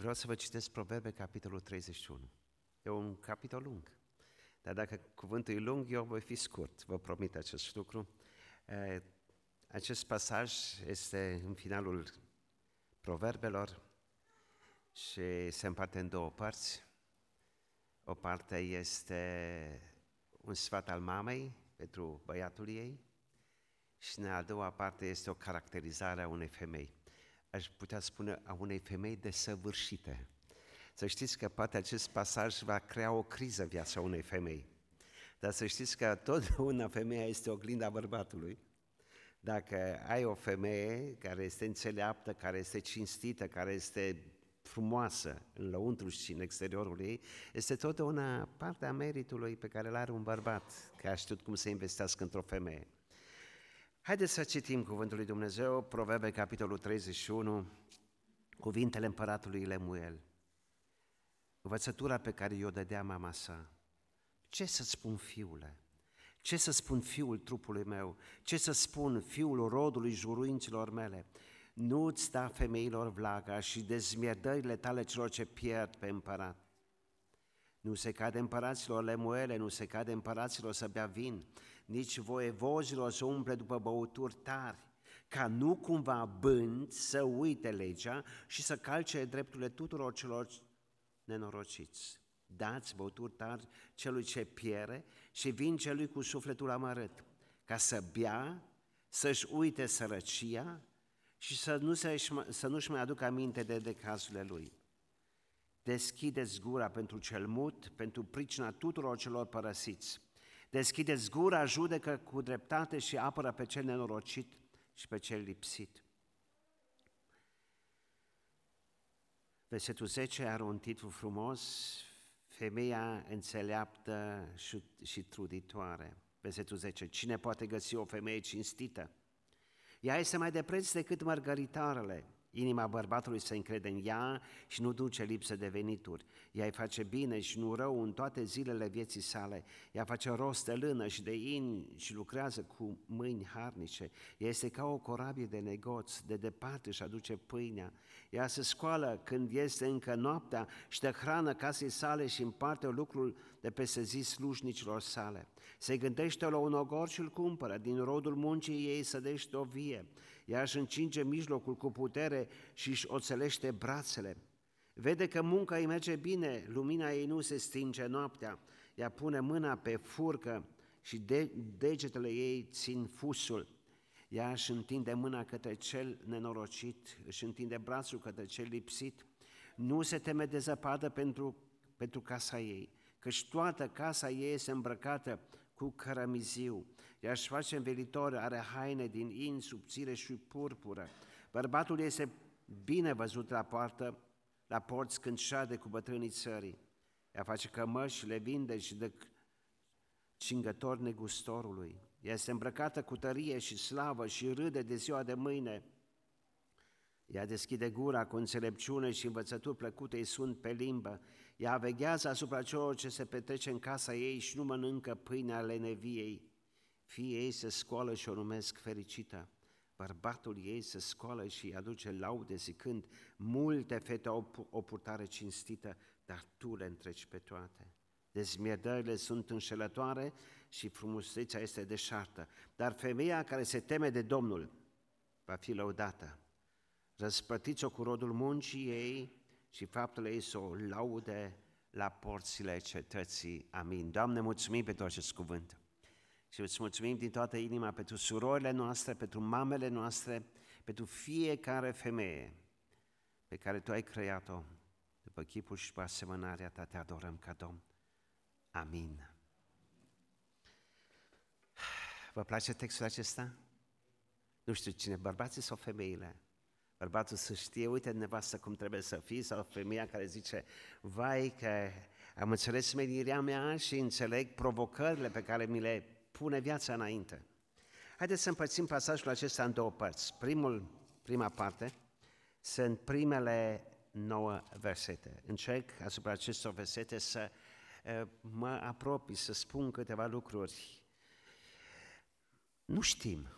Vreau să vă citesc Proverbe, capitolul 31. E un capitol lung. Dar dacă cuvântul e lung, eu voi fi scurt, vă promit acest lucru. Acest pasaj este în finalul proverbelor și se împarte în două părți. O parte este un sfat al mamei pentru băiatul ei și în a doua parte este o caracterizare a unei femei. Aș putea spune a unei femei desăvârșite. Să știți că poate acest pasaj va crea o criză în viața unei femei. Dar să știți că totdeauna femeia este oglinda bărbatului. Dacă ai o femeie care este înțeleaptă, care este cinstită, care este frumoasă în lăuntru și în exteriorul ei, este totdeauna partea meritului pe care îl are un bărbat, că a știut cum să investească într-o femeie. Haideți să citim Cuvântul lui Dumnezeu, Proverbe, capitolul 31, cuvintele împăratului Lemuel. Învățătura pe care i-o dădea mama sa. Ce să spun, fiule? Ce să spun fiul trupului meu? Ce să spun fiul rodului juruinților mele? Nu-ți da femeilor vlaga și dezmierdările tale celor ce pierd pe împărat. Nu se cade împăraților lemuele, nu se cade împăraților să bea vin, nici voievozilor să umple după băuturi tari, ca nu cumva bând să uite legea și să calce drepturile tuturor celor nenorociți. Dați băuturi tari celui ce piere și vin celui cu sufletul amărât, ca să bea, să-și uite sărăcia și să, nu se, să nu-și mai aducă aminte de decazurile lui. Deschideți gura pentru cel mut, pentru pricina tuturor celor părăsiți. Deschideți gura, judecă cu dreptate și apără pe cel nenorocit și pe cel lipsit. Versetul 10 are un titlu frumos, Femeia înțeleaptă și, și truditoare. Versetul 10. Cine poate găsi o femeie cinstită? Ea este mai de preț decât mărgăritarele. Inima bărbatului se încrede în ea și nu duce lipsă de venituri. Ea îi face bine și nu rău în toate zilele vieții sale. Ea face rost de lână și de in și lucrează cu mâini harnice. Ea este ca o corabie de negoț, de departe își aduce pâinea. Ea se scoală când este încă noaptea și de hrană casei sale și împarte lucrul de peste zi slujnicilor sale. Se gândește la un ogor și îl cumpără, din rodul muncii ei sădește o vie. Ea își încinge mijlocul cu putere și își oțelește brațele. Vede că munca îi merge bine, lumina ei nu se stinge noaptea. Ea pune mâna pe furcă și de, degetele ei țin fusul. Ea își întinde mâna către cel nenorocit, își întinde brațul către cel lipsit. Nu se teme de zăpadă pentru, pentru casa ei, căci toată casa ei este îmbrăcată cu cărămiziu. Ea își face învelitor, are haine din in subțire și purpură. Bărbatul este bine văzut la poartă, la porți când șade cu bătrânii țării. Ea face cămăși, le vinde și de cingător negustorului. Ea este îmbrăcată cu tărie și slavă și râde de ziua de mâine. Ea deschide gura cu înțelepciune și învățături plăcute îi sunt pe limbă. Ea veghează asupra celor ce se petrece în casa ei și nu mănâncă pâinea leneviei. Fii ei se scoală și o numesc fericită. Bărbatul ei se scoală și îi aduce laude zicând, multe fete au o purtare cinstită, dar tu le întreci pe toate. Dezmierdările sunt înșelătoare și frumusețea este deșartă, dar femeia care se teme de Domnul va fi lăudată răspătiți-o cu rodul muncii ei și faptul ei să o laude la porțile cetății. Amin. Doamne, mulțumim pentru acest cuvânt. Și îți mulțumim din toată inima pentru surorile noastre, pentru mamele noastre, pentru fiecare femeie pe care Tu ai creat-o după chipul și după asemănarea Ta, te adorăm ca Domn. Amin. Vă place textul acesta? Nu știu cine, bărbații sau femeile? bărbatul să știe, uite nevastă cum trebuie să fii, sau femeia care zice, vai că am înțeles menirea mea și înțeleg provocările pe care mi le pune viața înainte. Haideți să împărțim pasajul acesta în două părți. Primul, prima parte sunt primele nouă versete. Încerc asupra acestor versete să uh, mă apropii, să spun câteva lucruri. Nu știm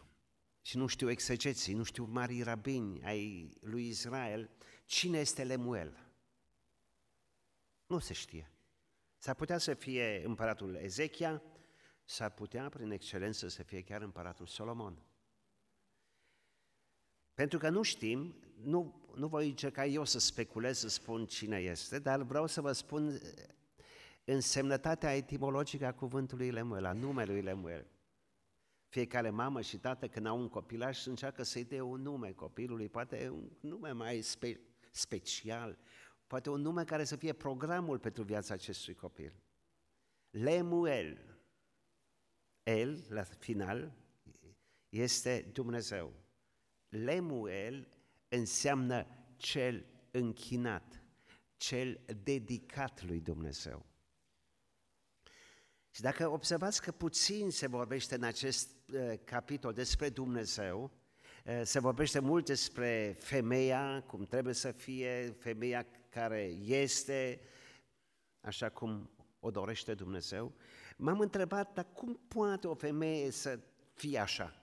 și nu știu exegeții, nu știu mari rabini ai lui Israel, cine este Lemuel? Nu se știe. S-ar putea să fie împăratul Ezechia, s-ar putea, prin excelență, să fie chiar împăratul Solomon. Pentru că nu știm, nu, nu voi încerca eu să speculez, să spun cine este, dar vreau să vă spun însemnătatea etimologică a cuvântului Lemuel, a numelui Lemuel. Fiecare mamă și tată, când au un copilaș, încearcă să-i dea un nume copilului, poate un nume mai spe- special, poate un nume care să fie programul pentru viața acestui copil. Lemuel, el, la final, este Dumnezeu. Lemuel înseamnă cel închinat, cel dedicat lui Dumnezeu. Și dacă observați că puțin se vorbește în acest uh, capitol despre Dumnezeu, uh, se vorbește mult despre femeia, cum trebuie să fie, femeia care este, așa cum o dorește Dumnezeu, m-am întrebat, dar cum poate o femeie să fie așa?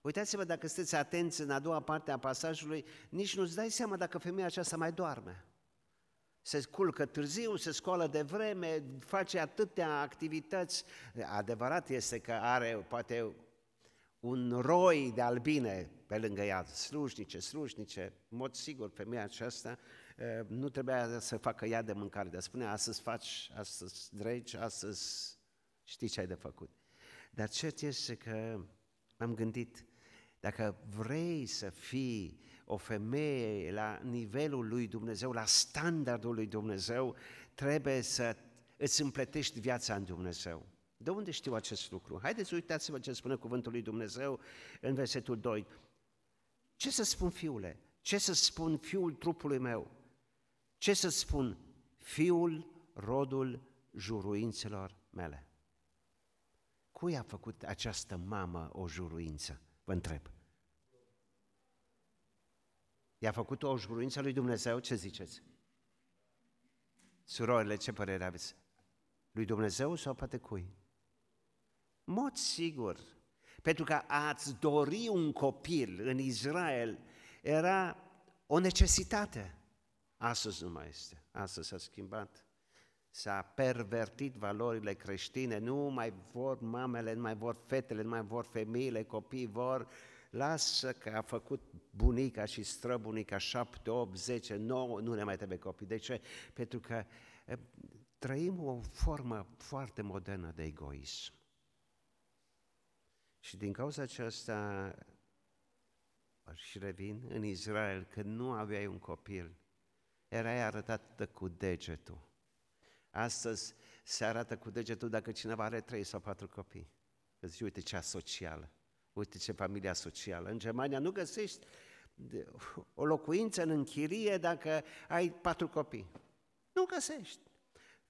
Uitați-vă, dacă sunteți atenți în a doua parte a pasajului, nici nu-ți dai seama dacă femeia aceasta mai doarme. Se culcă târziu, se scoală de vreme, face atâtea activități. Adevărat este că are poate un roi de albine pe lângă ea, slujnice, slujnice. În mod sigur, femeia aceasta nu trebuia să facă ea de mâncare, dar spunea, astăzi faci, astăzi dregi, astăzi știi ce ai de făcut. Dar cert este că am gândit, dacă vrei să fii o femeie la nivelul lui Dumnezeu, la standardul lui Dumnezeu, trebuie să îți împletești viața în Dumnezeu. De unde știu acest lucru? Haideți, uitați-vă ce spune cuvântul lui Dumnezeu în versetul 2. Ce să spun, fiule? Ce să spun, fiul trupului meu? Ce să spun, fiul rodul juruințelor mele? Cui a făcut această mamă o juruință? Vă întreb. I-a făcut o juruință lui Dumnezeu? Ce ziceți? Surorile, ce părere aveți? Lui Dumnezeu sau poate cui? Mod sigur, pentru că ați dori un copil în Israel era o necesitate. Astăzi nu mai este. Astăzi s-a schimbat. S-a pervertit valorile creștine. Nu mai vor mamele, nu mai vor fetele, nu mai vor femeile, copii vor lasă că a făcut bunica și străbunica 7, 8, 10, 9, nu ne mai trebuie copii. De ce? Pentru că trăim o formă foarte modernă de egoism. Și din cauza aceasta, și revin, în Israel, când nu aveai un copil, erai arătat cu degetul. Astăzi se arată cu degetul dacă cineva are trei sau patru copii. Îți uite ce asocială. Uite ce familia socială. În Germania nu găsești o locuință în închirie dacă ai patru copii. Nu găsești.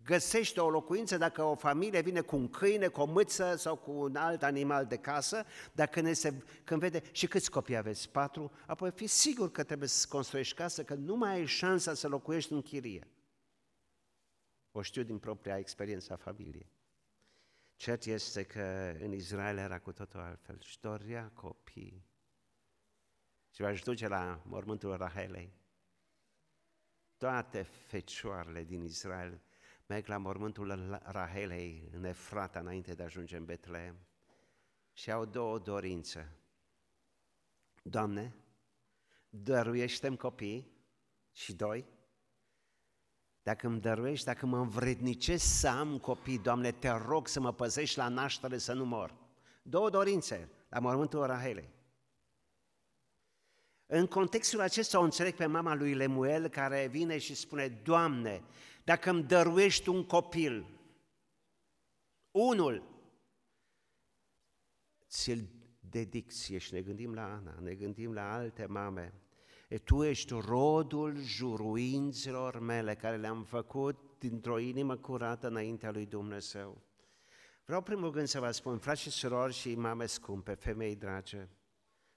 Găsești o locuință dacă o familie vine cu un câine, cu o mâță sau cu un alt animal de casă, dacă ne se, când vede și câți copii aveți? Patru? Apoi fi sigur că trebuie să construiești casă, că nu mai ai șansa să locuiești în chirie. O știu din propria experiență a familiei. Cert este că în Israel era cu totul altfel. Și dorea copii. Și v-aș duce la mormântul Rahelei. Toate fecioarele din Israel merg la mormântul Rahelei în Efrata înainte de a ajunge în Betleem și au două dorințe. Doamne, dăruiește-mi copii și doi, dacă îmi dăruiești, dacă mă învrednicesc să am copii, Doamne, te rog să mă păzești la naștere să nu mor. Două dorințe la mormântul Rahelei. În contextul acesta o înțeleg pe mama lui Lemuel care vine și spune, Doamne, dacă îmi dăruiești un copil, unul, ți-l dedic ție și ne gândim la Ana, ne gândim la alte mame E, tu ești rodul juruinților mele care le-am făcut dintr-o inimă curată înaintea lui Dumnezeu. Vreau primul gând să vă spun, frați și surori și mame scumpe, femei drage,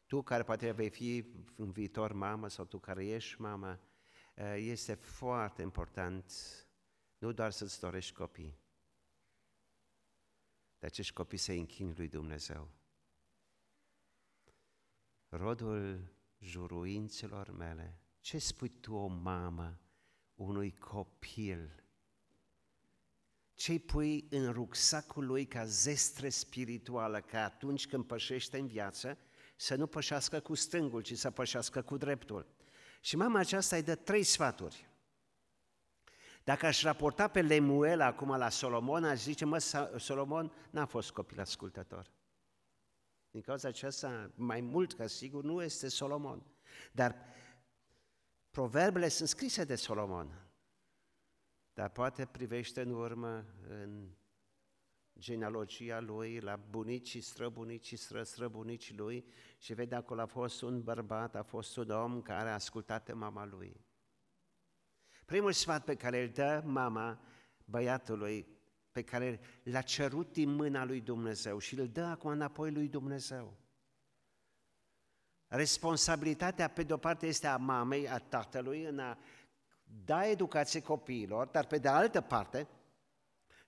tu care poate vei fi în viitor mamă sau tu care ești mamă, este foarte important nu doar să-ți dorești copii, dar acești copii să închini lui Dumnezeu. Rodul juruințelor mele. Ce spui tu, o mamă, unui copil. Ce-i pui în rucsacul lui ca zestre spirituală, ca atunci când pășește în viață, să nu pășească cu stângul, ci să pășească cu dreptul. Și mama aceasta îi dă trei sfaturi. Dacă aș raporta pe Lemuel acum la Solomon, aș zice, mă, Solomon n-a fost copil ascultător. Din cauza aceasta, mai mult ca sigur, nu este Solomon. Dar proverbele sunt scrise de Solomon. Dar poate privește în urmă în genealogia lui, la bunicii, străbunicii, străbunicii lui și vede acolo a fost un bărbat, a fost un om care a ascultat pe mama lui. Primul sfat pe care îl dă mama băiatului, pe care l-a cerut din mâna lui Dumnezeu și îl dă acum înapoi lui Dumnezeu. Responsabilitatea, pe de-o parte, este a mamei, a tatălui, în a da educație copiilor, dar pe de altă parte,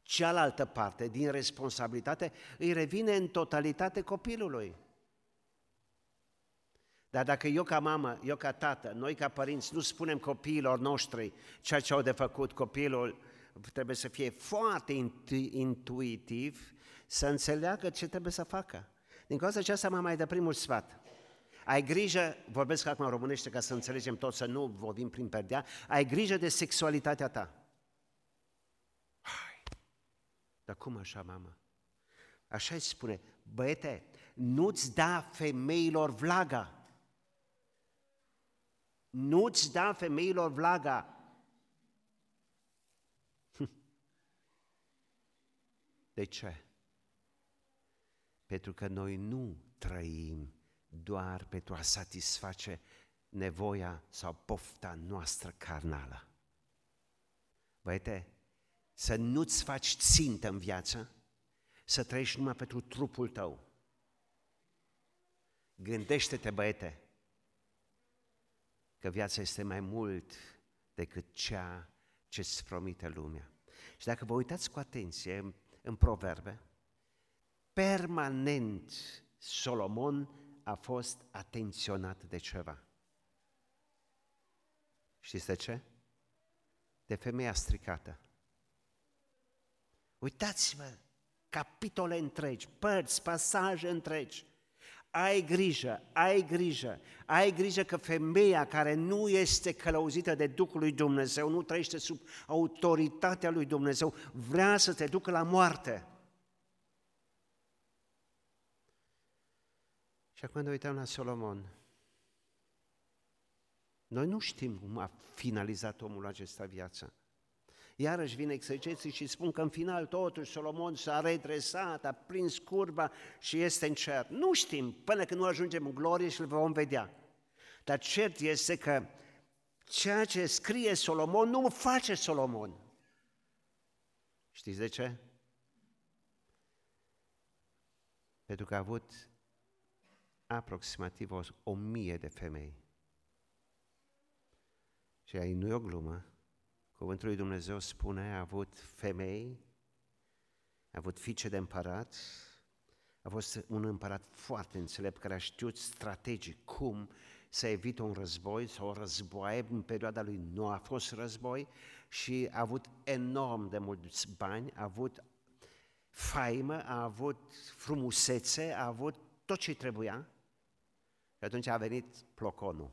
cealaltă parte din responsabilitate îi revine în totalitate copilului. Dar dacă eu ca mamă, eu ca tată, noi ca părinți nu spunem copiilor noștri ceea ce au de făcut, copilul trebuie să fie foarte intu- intuitiv, să înțeleagă ce trebuie să facă. Din cauza aceasta mă mai de primul sfat. Ai grijă, vorbesc acum în românește ca să înțelegem tot, să nu vorbim prin perdea, ai grijă de sexualitatea ta. Dar cum așa, mamă? Așa îți spune, băiete, nu-ți da femeilor vlaga. Nu-ți da femeilor vlaga. De ce? Pentru că noi nu trăim doar pentru a satisface nevoia sau pofta noastră carnală. Băiete, să nu-ți faci țintă în viață, să trăiești numai pentru trupul tău. Gândește-te, băiete, că viața este mai mult decât cea ce îți promite lumea. Și dacă vă uitați cu atenție în, în proverbe, permanent Solomon a fost atenționat de ceva. Știți de ce? De femeia stricată. Uitați-vă, capitole întregi, părți, pasaje întregi. Ai grijă, ai grijă, ai grijă că femeia care nu este călăuzită de Duhul lui Dumnezeu, nu trăiește sub autoritatea lui Dumnezeu, vrea să te ducă la moarte. Și acum ne uităm la Solomon. Noi nu știm cum a finalizat omul acesta viața. Iarăși vine exegeții și spun că în final totuși Solomon s-a redresat, a prins curba și este în cer. Nu știm până când nu ajungem în glorie și îl vom vedea. Dar cert este că ceea ce scrie Solomon nu face Solomon. Știți de ce? Pentru că a avut aproximativ o, o mie de femei. Și aici nu e o glumă. Cuvântul lui Dumnezeu spune, a avut femei, a avut fiice de împărat, a fost un împărat foarte înțelept care a știut strategic cum să evite un război sau o războaie în perioada lui nu a fost război și a avut enorm de mulți bani, a avut faimă, a avut frumusețe, a avut tot ce trebuia și atunci a venit ploconul.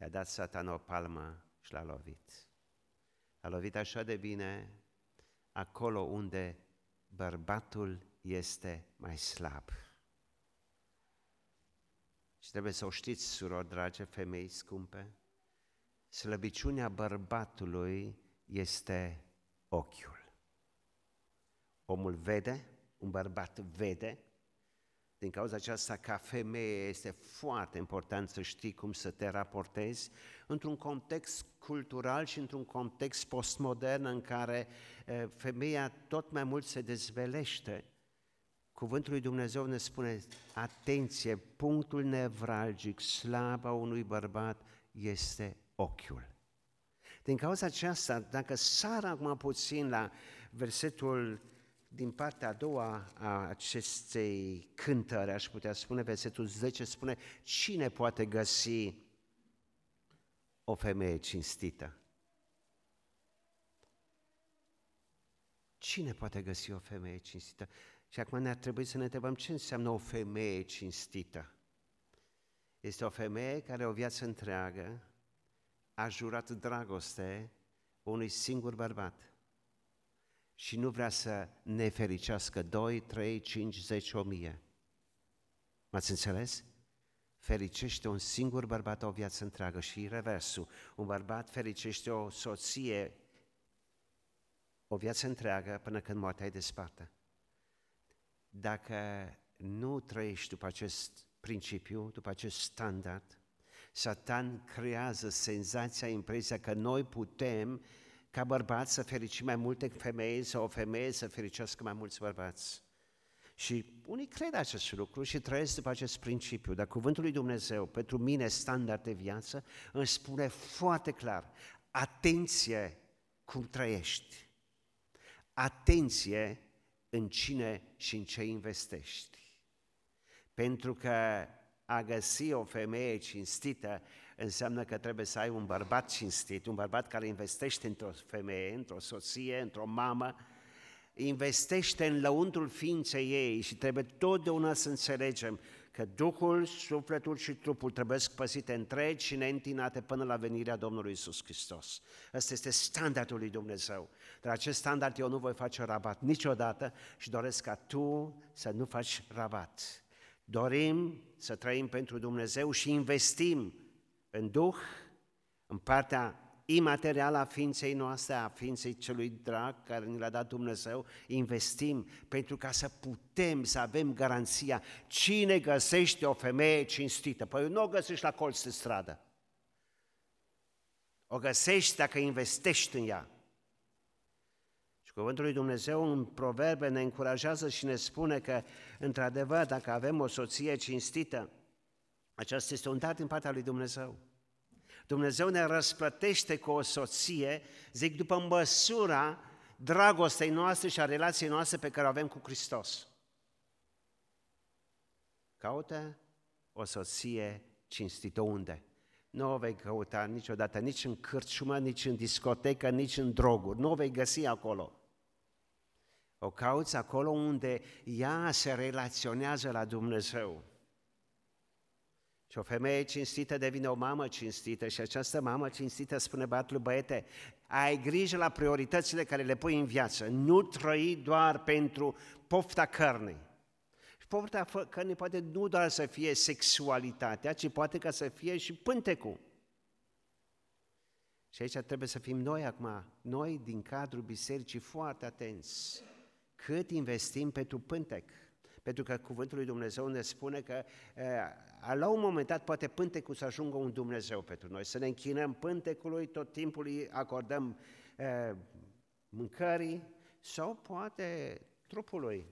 I-a dat satan o palmă și l-a lovit. L-a lovit așa de bine acolo unde bărbatul este mai slab. Și trebuie să o știți, surori drage, femei scumpe, slăbiciunea bărbatului este ochiul. Omul vede, un bărbat vede, din cauza aceasta, ca femeie, este foarte important să știi cum să te raportezi într-un context cultural și într-un context postmodern în care femeia tot mai mult se dezvelește. Cuvântul lui Dumnezeu ne spune, atenție, punctul nevralgic, slab a unui bărbat este ochiul. Din cauza aceasta, dacă sar acum puțin la versetul din partea a doua a acestei cântări, aș putea spune, versetul 10 spune, cine poate găsi o femeie cinstită? Cine poate găsi o femeie cinstită? Și acum ne-ar trebui să ne întrebăm ce înseamnă o femeie cinstită. Este o femeie care o viață întreagă a jurat dragoste unui singur bărbat – și nu vrea să ne fericească 2, 3, 5, 10, 1000. M-ați înțeles? Fericește un singur bărbat o viață întreagă și reversul. Un bărbat fericește o soție o viață întreagă până când moartea îi despartă. Dacă nu trăiești după acest principiu, după acest standard, Satan creează senzația, impresia că noi putem, ca bărbați, să fericim mai multe femei sau o femeie să fericească mai mulți bărbați. Și unii cred acest lucru și trăiesc după acest principiu, dar cuvântul lui Dumnezeu, pentru mine, standard de viață, îmi spune foarte clar, atenție cum trăiești, atenție în cine și în ce investești. Pentru că a găsi o femeie cinstită înseamnă că trebuie să ai un bărbat cinstit, un bărbat care investește într-o femeie, într-o soție, într-o mamă, investește în lăuntul ființei ei și trebuie totdeauna să înțelegem că Duhul, sufletul și trupul trebuie păsite întregi și neîntinate până la venirea Domnului Isus Hristos. Ăsta este standardul lui Dumnezeu. Dar acest standard eu nu voi face rabat niciodată și doresc ca tu să nu faci rabat. Dorim să trăim pentru Dumnezeu și investim în Duh, în partea imaterială a ființei noastre, a ființei celui drag care ne l-a dat Dumnezeu, investim pentru ca să putem să avem garanția. Cine găsește o femeie cinstită? Păi nu o găsești la colț de stradă. O găsești dacă investești în ea. Și cuvântul lui Dumnezeu în proverbe ne încurajează și ne spune că, într-adevăr, dacă avem o soție cinstită, aceasta este un dat din partea lui Dumnezeu. Dumnezeu ne răsplătește cu o soție, zic, după măsura dragostei noastre și a relației noastre pe care o avem cu Hristos. Caută o soție cinstită unde? Nu o vei căuta niciodată nici în cârciumă, nici în discotecă, nici în droguri. Nu o vei găsi acolo. O cauți acolo unde ea se relaționează la Dumnezeu. Și o femeie cinstită devine o mamă cinstită și această mamă cinstită spune băiatul băiete, ai grijă la prioritățile care le pui în viață, nu trăi doar pentru pofta cărnei. Și pofta cărnei poate nu doar să fie sexualitatea, ci poate ca să fie și pântecul. Și aici trebuie să fim noi acum, noi din cadrul bisericii foarte atenți. Cât investim pentru pântec? Pentru că cuvântul lui Dumnezeu ne spune că la un moment dat poate pântecul să ajungă un Dumnezeu pentru noi, să ne închinăm pântecului, tot timpul îi acordăm mâncării sau poate trupului.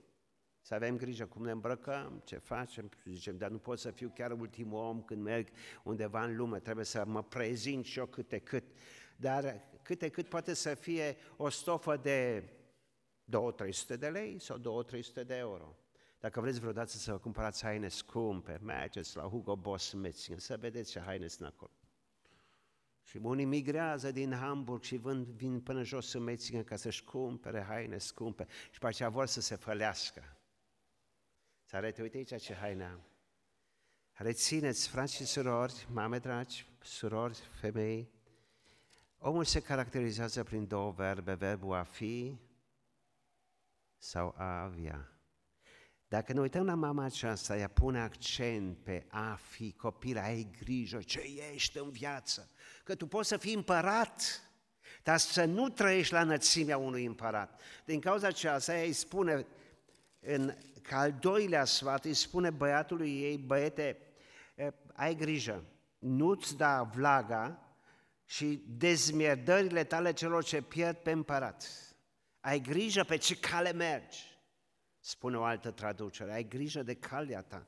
Să avem grijă cum ne îmbrăcăm, ce facem, zicem, dar nu pot să fiu chiar ultimul om când merg undeva în lume, trebuie să mă prezint și eu câte cât. Dar câte cât poate să fie o stofă de 2-300 de lei sau 2-300 de euro. Dacă vreți vreodată să vă cumpărați haine scumpe, mergeți la Hugo Boss Metzingen, să vedeți ce haine sunt acolo. Și unii migrează din Hamburg și vând, vin până jos în Metzingen ca să-și cumpere haine scumpe și pe aceea vor să se fălească. Să arate, uite aici ce haine am. Rețineți, frați și surori, mame dragi, surori, femei, omul se caracterizează prin două verbe, verbul a fi sau a avea. Dacă ne uităm la mama aceasta, ea pune accent pe a fi copil, ai grijă ce ești în viață, că tu poți să fii împărat, dar să nu trăiești la înălțimea unui împărat. Din cauza aceasta, ea îi spune, în, ca al doilea sfat, îi spune băiatului ei, băiete, ai grijă, nu-ți da vlaga și dezmierdările tale celor ce pierd pe împărat. Ai grijă pe ce cale mergi spune o altă traducere, ai grijă de calea ta.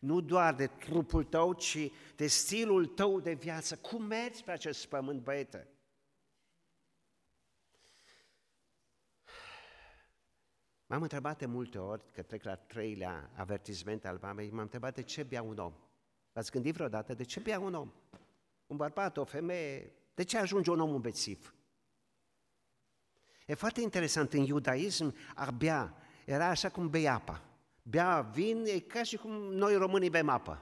Nu doar de trupul tău, ci de stilul tău de viață. Cum mergi pe acest pământ, băiete? M-am întrebat de multe ori, că trec la treilea avertisment al mamei, m-am întrebat de ce bea un om. V-ați gândit vreodată de ce bea un om? Un bărbat, o femeie, de ce ajunge un om un bețiv? E foarte interesant, în iudaism, a bea era așa cum bei apa. Bea vin e ca și cum noi românii bem apă.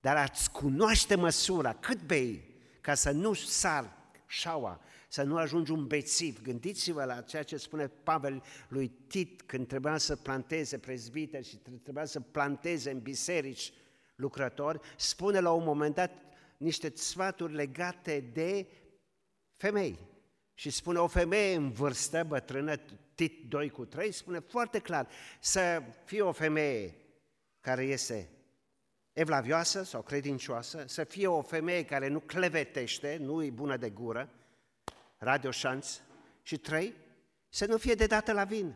Dar ați cunoaște măsura, cât bei, ca să nu sar șaua, să nu ajungi un bețiv. Gândiți-vă la ceea ce spune Pavel lui Tit când trebuia să planteze prezbiteri și trebuia să planteze în biserici lucrători, spune la un moment dat niște sfaturi legate de femei. Și spune o femeie în vârstă, bătrână, Tit 2 cu 3, spune foarte clar, să fie o femeie care este evlavioasă sau credincioasă, să fie o femeie care nu clevetește, nu e bună de gură, radioșanț, și trei, să nu fie de dată la vin.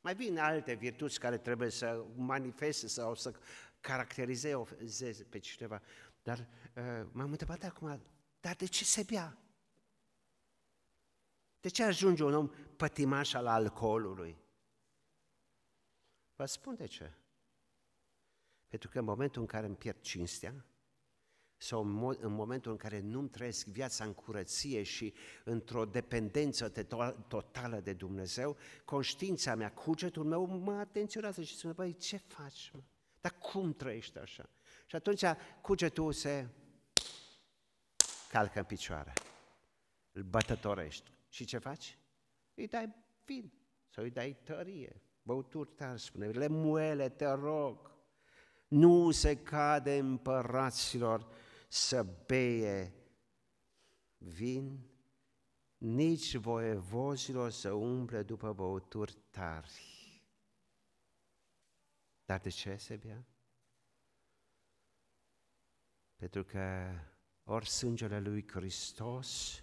Mai vin alte virtuți care trebuie să manifeste sau să caracterizeze pe cineva. Dar uh, m-am întrebat acum, dar de ce se bea? De ce ajunge un om pătimaș al alcoolului? Vă spun de ce. Pentru că în momentul în care îmi pierd cinstea, sau în momentul în care nu-mi trăiesc viața în curăție și într-o dependență totală de Dumnezeu, conștiința mea, cugetul meu mă atenționează și spune, băi, ce faci? Mă? Dar cum trăiești așa? Și atunci cugetul se calcă în picioare, îl bătătorești. Și ce faci? Îi dai vin sau îi dai tărie, băuturi tari, spune, le muele, te rog. Nu se cade împăraților să beie vin, nici voievozilor să umple după băuturi tari. Dar de ce se bea? Pentru că ori sângele lui Hristos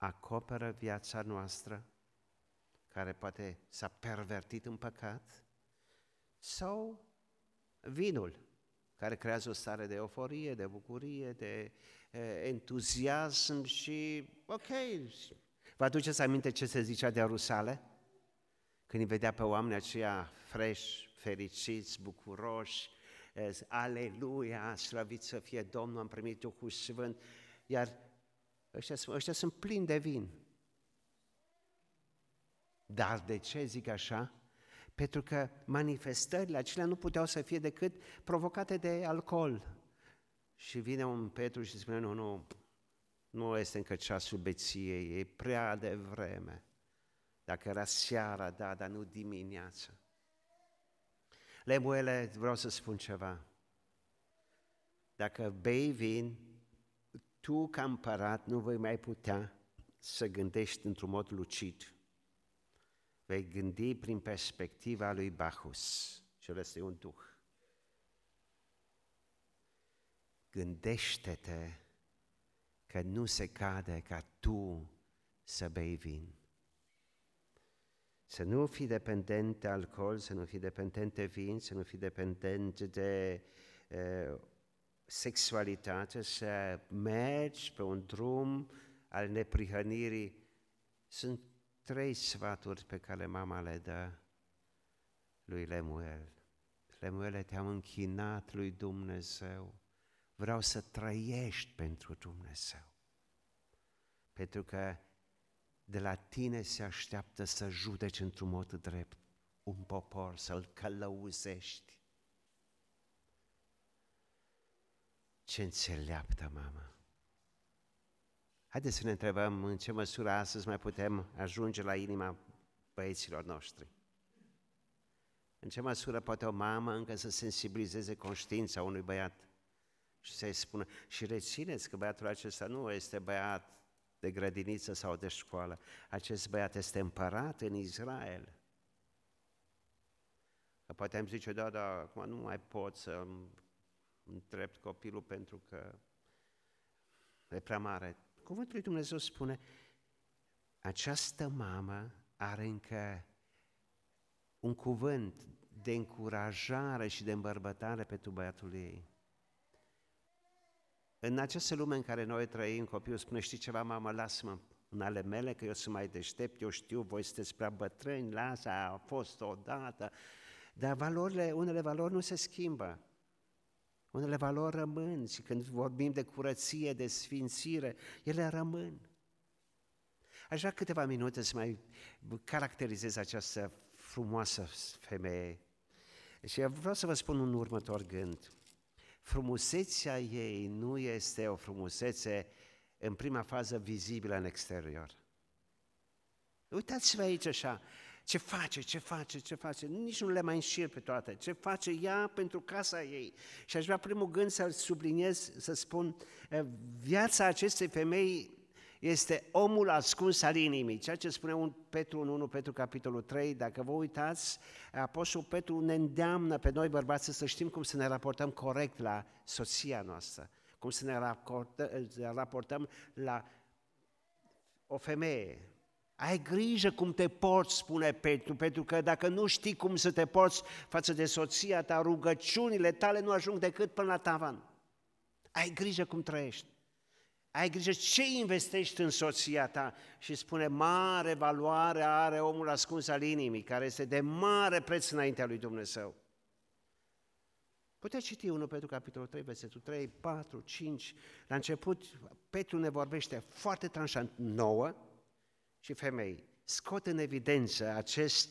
acoperă viața noastră, care poate s-a pervertit în păcat, sau vinul, care creează o stare de euforie, de bucurie, de eh, entuziasm și, ok, vă aduceți aminte ce se zicea de Rusale? Când îi vedea pe oamenii aceia fresh, fericiți, bucuroși, eh, aleluia, slăvit să fie Domnul, am primit Duhul Sfânt, iar ăștia, ăștia sunt plini de vin. Dar de ce zic așa? Pentru că manifestările acelea nu puteau să fie decât provocate de alcool. Și vine un Petru și spune, nu, nu, nu este încă ceasul beției, e prea de vreme. Dacă era seara, da, dar nu dimineața. Lemuele, vreau să spun ceva. Dacă bei vin, tu ca împărat nu vei mai putea să gândești într-un mod lucid vei gândi prin perspectiva lui Bacchus. Cel este un duh. Gândește-te că nu se cade ca tu să bei vin. Să nu fii dependent de alcool, să nu fii dependent de vin, să nu fii dependent de uh, sexualitate, să mergi pe un drum al neprihănirii. Sunt trei sfaturi pe care mama le dă lui Lemuel. Lemuele, te-am închinat lui Dumnezeu. Vreau să trăiești pentru Dumnezeu. Pentru că de la tine se așteaptă să judeci într-un mod drept un popor, să-l călăuzești. Ce înțeleaptă, mama! Haideți să ne întrebăm în ce măsură astăzi mai putem ajunge la inima băieților noștri. În ce măsură poate o mamă încă să sensibilizeze conștiința unui băiat și să-i spună, și rețineți că băiatul acesta nu este băiat de grădiniță sau de școală, acest băiat este împărat în Israel. Că poate am zice, da, da, acum nu mai pot să îndrept copilul pentru că e prea mare. Cuvântul lui Dumnezeu spune, această mamă are încă un cuvânt de încurajare și de îmbărbătare pentru băiatul ei. În această lume în care noi trăim, copilul spune, știi ceva, mamă, lasă-mă în ale mele, că eu sunt mai deștept, eu știu, voi sunteți prea bătrâni, lasă, a fost odată. Dar valorile, unele valori nu se schimbă. Unele valori rămân și când vorbim de curăție, de sfințire, ele rămân. Aș vrea câteva minute să mai caracterizez această frumoasă femeie. Și vreau să vă spun un următor gând. Frumusețea ei nu este o frumusețe în prima fază vizibilă în exterior. Uitați-vă aici așa, ce face, ce face, ce face, nici nu le mai înșir pe toate, ce face ea pentru casa ei. Și aș vrea primul gând să-l subliniez, să spun, viața acestei femei este omul ascuns al inimii, ceea ce spune un Petru în 1 Petru capitolul 3, dacă vă uitați, Apostolul Petru ne îndeamnă pe noi bărbați să știm cum să ne raportăm corect la soția noastră, cum să ne raportăm la o femeie, ai grijă cum te porți, spune Petru, pentru că dacă nu știi cum să te porți față de soția ta, rugăciunile tale nu ajung decât până la tavan. Ai grijă cum trăiești. Ai grijă ce investești în soția ta și spune mare valoare are omul ascuns al inimii, care este de mare preț înaintea lui Dumnezeu. Puteți citi 1 Petru capitolul 3, versetul 3, 4, 5. La început Petru ne vorbește foarte tranșant nouă, și femei scot în evidență acest,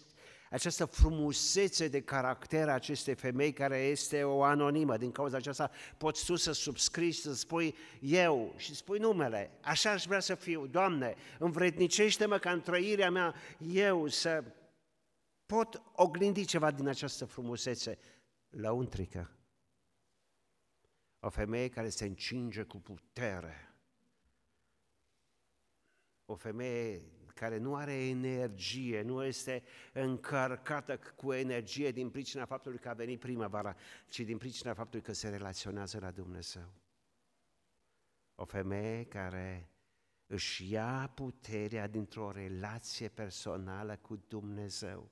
această frumusețe de caracter a acestei femei care este o anonimă. Din cauza aceasta poți tu să subscrii să spui eu și spui numele. Așa aș vrea să fiu. Doamne, învrednicește-mă ca în trăirea mea eu să pot oglindi ceva din această frumusețe lăuntrică. O femeie care se încinge cu putere. O femeie care nu are energie, nu este încărcată cu energie din pricina faptului că a venit primăvara, ci din pricina faptului că se relaționează la Dumnezeu. O femeie care își ia puterea dintr-o relație personală cu Dumnezeu.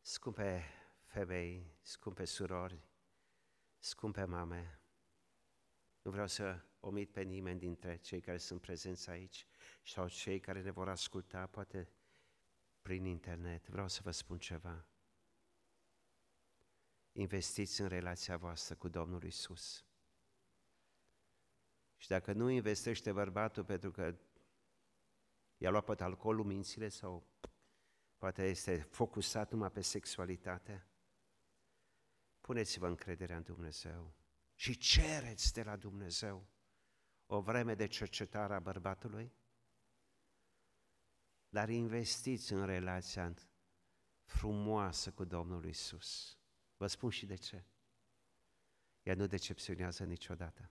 Scumpe femei, scumpe surori, scumpe mame, nu vreau să omit pe nimeni dintre cei care sunt prezenți aici sau cei care ne vor asculta, poate prin internet. Vreau să vă spun ceva. Investiți în relația voastră cu Domnul Isus. Și dacă nu investește bărbatul pentru că i-a luat poate alcoolul mințile sau poate este focusat numai pe sexualitate, puneți-vă încrederea în Dumnezeu și cereți de la Dumnezeu o vreme de cercetare a bărbatului, dar investiți în relația frumoasă cu Domnul Isus. Vă spun și de ce. Ea nu decepționează niciodată.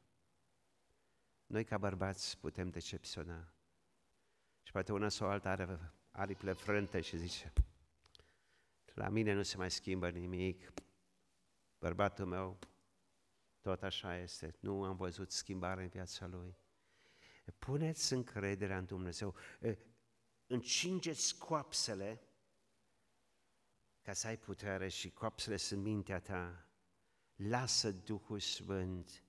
Noi ca bărbați putem decepționa. Și poate una sau alta are aripile frânte și zice, la mine nu se mai schimbă nimic, bărbatul meu tot așa este. Nu am văzut schimbare în viața lui. Puneți încrederea în Dumnezeu. Încingeți coapsele ca să ai putere și coapsele sunt mintea ta. Lasă Duhul Sfânt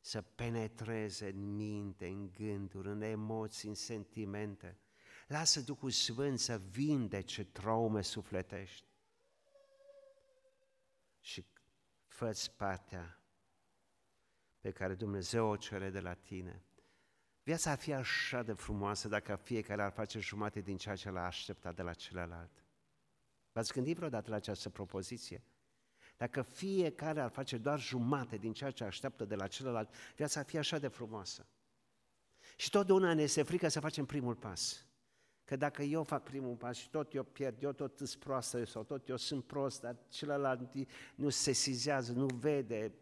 să penetreze în minte, în gânduri, în emoții, în sentimente. Lasă Duhul Sfânt să vindece traume sufletești. Și fă partea pe care Dumnezeu o cere de la tine. Viața ar fi așa de frumoasă dacă fiecare ar face jumate din ceea ce l-a așteptat de la celălalt. V-ați gândit vreodată la această propoziție? Dacă fiecare ar face doar jumate din ceea ce așteaptă de la celălalt, viața ar fi așa de frumoasă. Și totdeauna ne este frică să facem primul pas. Că dacă eu fac primul pas și tot eu pierd, eu tot sunt proastă sau tot eu sunt prost, dar celălalt nu se sizează, nu vede,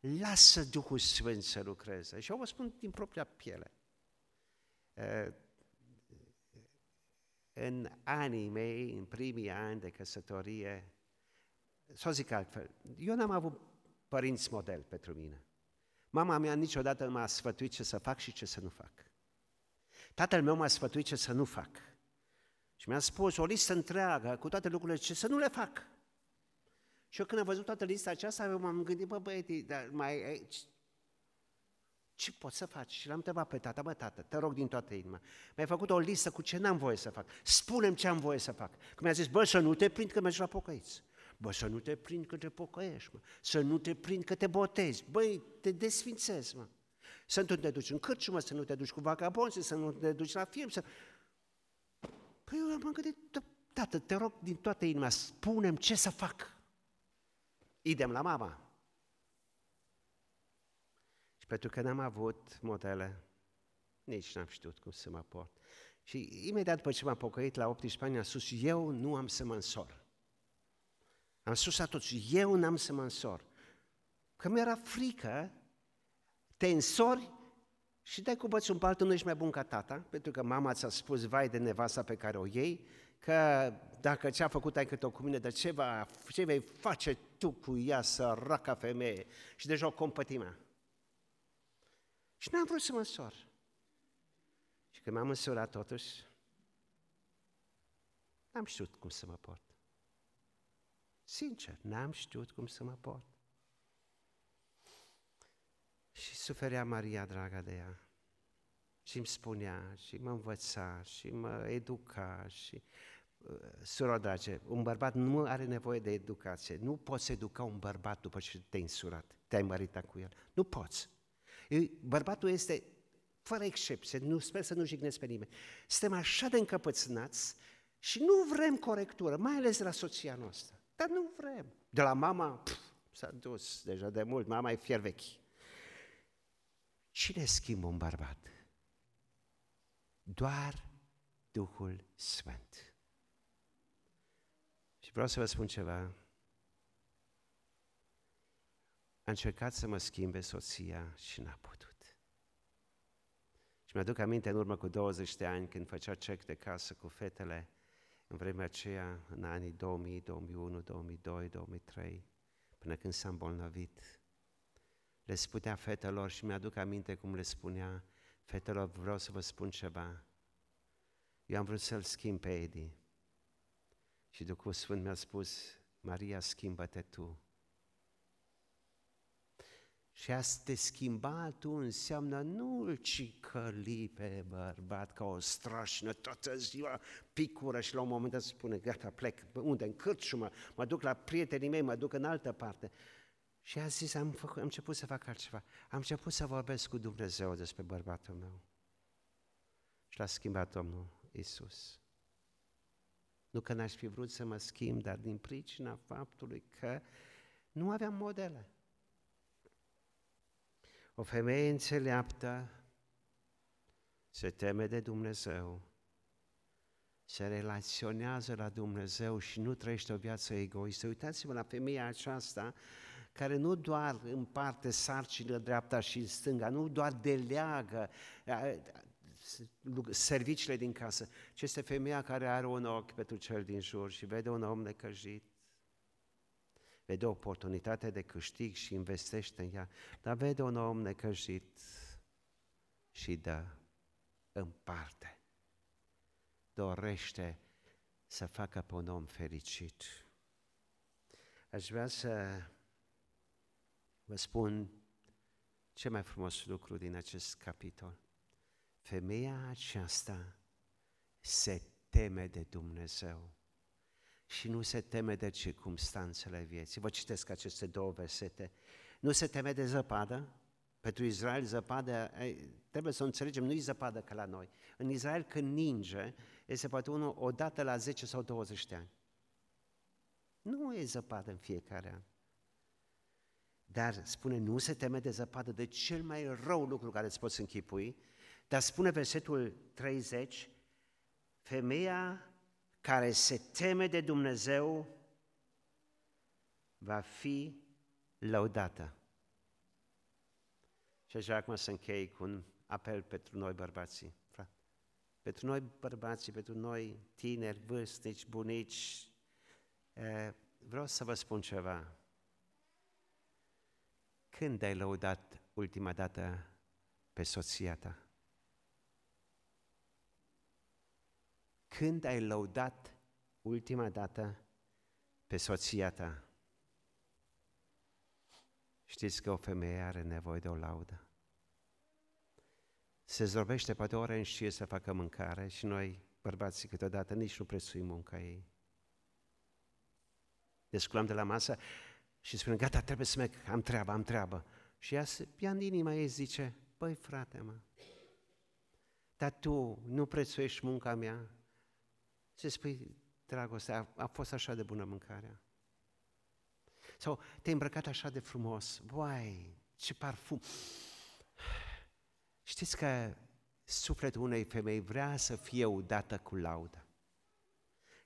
lasă Duhul Sfânt să lucreze. Și eu vă spun din propria piele. În anii mei, în primii ani de căsătorie, să zic altfel, eu n-am avut părinți model pentru mine. Mama mea niciodată nu m-a sfătuit ce să fac și ce să nu fac. Tatăl meu m-a sfătuit ce să nu fac. Și mi-a spus o listă întreagă cu toate lucrurile ce să nu le fac. Și eu când am văzut toată lista aceasta, eu m-am gândit, bă băieți, dar mai, ce poți să faci? Și l-am întrebat pe tata, bă tată, te rog din toată inima, mi-ai făcut o listă cu ce n-am voie să fac. Spune-mi ce am voie să fac. Că mi-a zis, bă, să nu te prind că mergi la pocăiți. Bă, să nu te prind că te pocăiești, mă. Să nu te prind că te botezi. Băi, te desfințezi, mă. Să nu te duci în cârciumă, să nu te duci cu vagabonzi, să nu te duci la film, să... Păi eu am gândit, tată, te rog din toată inima, spunem ce să fac. Idem la mama. Și pentru că n-am avut modele, nici n-am știut cum să mă port. Și imediat după ce m-am pocăit la 18 ani, am spus, eu nu am să mă însor. Am spus atunci, eu n-am să mă însor. Că mi-era frică, te însori și dai cu bățul în paltul, nu ești mai bun ca tata, pentru că mama ți-a spus, vai de nevasta pe care o iei, că dacă ce-a făcut ai cât o cu mine, de ce, va, ce vei face tu cu ea, săraca femeie? Și deja o compătimea. Și n-am vrut să mă însor. Și când m-am însurat totuși, n-am știut cum să mă port. Sincer, n-am știut cum să mă port. Și suferea Maria, draga de ea. Și îmi spunea, și mă învăța, și mă educa, și... Uh, Sura drage, un bărbat nu are nevoie de educație. Nu poți educa un bărbat după ce te-ai însurat, te-ai măritat cu el. Nu poți. Bărbatul este fără excepție, nu, sper să nu jignesc pe nimeni. Suntem așa de încăpățânați și nu vrem corectură, mai ales la soția noastră. Dar nu vrem. De la mama, pf, s-a dus deja de mult, mama e fier vechi. Cine schimbă un bărbat? Doar Duhul Sfânt. Și vreau să vă spun ceva. A încercat să mă schimbe soția și n-a putut. Și mi-aduc aminte în urmă cu 20 de ani când făcea cec de casă cu fetele, în vremea aceea, în anii 2000, 2001, 2002, 2003, până când s-a îmbolnăvit. Le spunea fetelor și mi-aduc aminte cum le spunea, fetelor, vreau să vă spun ceva. Eu am vrut să-l schimb pe Edi. Și Duhul Sfânt mi-a spus, Maria, schimbă-te tu. Și a te schimba tu înseamnă nu-l cicăli pe bărbat ca o strașnă toată ziua, picură și la un moment dat spune, gata, plec, unde? În cârciumă, mă duc la prietenii mei, mă duc în altă parte. Și a zis, am, făcut, am început să fac altceva. Am început să vorbesc cu Dumnezeu despre bărbatul meu. Și l-a schimbat Domnul Isus. Nu că n-aș fi vrut să mă schimb, dar din pricina faptului că nu aveam modele. O femeie înțeleaptă se teme de Dumnezeu, se relaționează la Dumnezeu și nu trăiește o viață egoistă. Uitați-vă la femeia aceasta care nu doar împarte sarcinile dreapta și stânga, nu doar deleagă serviciile din casă, ci este femeia care are un ochi pentru cel din jur și vede un om necăjit vede o oportunitate de câștig și investește în ea, dar vede un om necăjit și dă în parte. Dorește să facă pe un om fericit. Aș vrea să vă spun ce mai frumos lucru din acest capitol. Femeia aceasta se teme de Dumnezeu și nu se teme de circumstanțele vieții. Vă citesc aceste două versete. Nu se teme de zăpadă, pentru Israel zăpadă, trebuie să o înțelegem, nu e zăpadă ca la noi. În Israel când ninge, este poate unul o dată la 10 sau 20 de ani. Nu e zăpadă în fiecare an. Dar spune, nu se teme de zăpadă, de cel mai rău lucru care îți poți închipui, dar spune versetul 30, femeia care se teme de Dumnezeu va fi lăudată. Și așa acum să închei cu un apel pentru noi bărbații. Pentru noi bărbații, pentru noi tineri, vârstnici, bunici, vreau să vă spun ceva. Când ai lăudat ultima dată pe soția ta? Când ai lăudat ultima dată pe soția ta? Știți că o femeie are nevoie de o laudă. Se zorbește poate ore în șir să facă mâncare și noi, bărbații, câteodată nici nu prețuim munca ei. Desculăm de la masă și spunem, gata, trebuie să merg, am treabă, am treabă. Și ea, ea în inima ei zice, băi frate mă, dar tu nu prețuiești munca mea? Ce spui, dragoste, a, a fost așa de bună mâncarea. Sau te-ai îmbrăcat așa de frumos, Vai, ce parfum. Știți că sufletul unei femei vrea să fie udată cu laudă.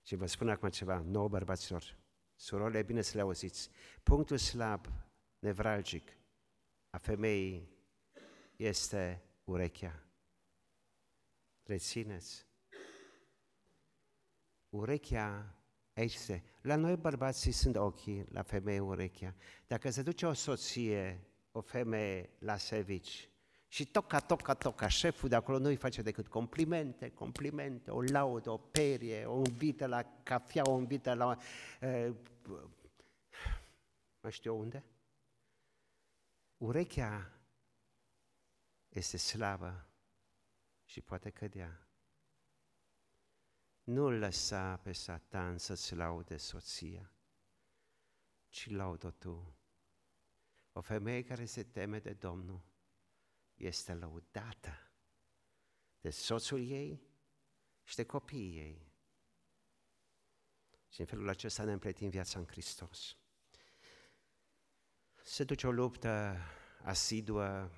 Și vă spun acum ceva, nouă bărbaților, surorile, e bine să le auziți. Punctul slab, nevralgic, a femeii este urechea. Rețineți. Urechea este. La noi bărbații sunt ochii, la femeie urechea. Dacă se duce o soție, o femeie la servici și toca, toca, toca, șeful de acolo nu îi face decât complimente, complimente, o laudă, o perie, o invită la cafea, o invită la... Uh, mai știu unde? Urechea este slabă și poate cădea. Nu lăsa pe Satan să-ți laude soția, ci laudă tu. O femeie care se teme de Domnul este lăudată de soțul ei și de copiii ei. Și în felul acesta ne împletim viața în Hristos. Se duce o luptă asiduă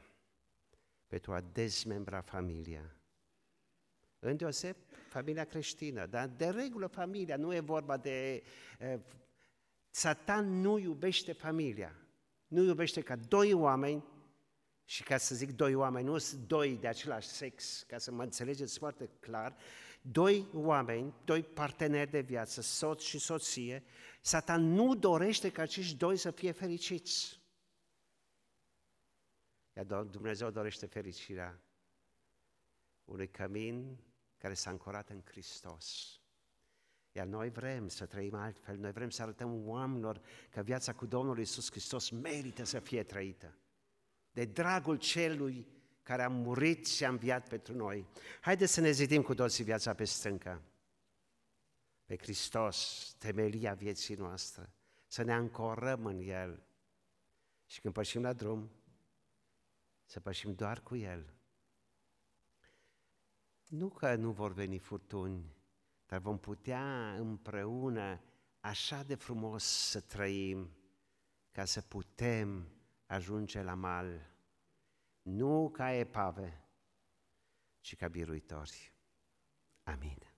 pentru a dezmembra familia. Îndeoseb familia creștină, dar de regulă familia, nu e vorba de... Uh, Satan nu iubește familia, nu iubește ca doi oameni, și ca să zic doi oameni, nu sunt doi de același sex, ca să mă înțelegeți foarte clar, doi oameni, doi parteneri de viață, soț și soție, Satan nu dorește ca acești doi să fie fericiți. Iar Dumnezeu dorește fericirea unui cămin care s-a ancorat în Hristos. Iar noi vrem să trăim altfel, noi vrem să arătăm oamenilor că viața cu Domnul Iisus Hristos merită să fie trăită. De dragul celui care a murit și a înviat pentru noi. Haideți să ne zidim cu toții viața pe stâncă. Pe Hristos, temelia vieții noastre. Să ne ancorăm în El. Și când pășim la drum, să pășim doar cu El. Nu că nu vor veni furtuni, dar vom putea împreună așa de frumos să trăim ca să putem ajunge la mal, nu ca epave, ci ca biruitori. Amin.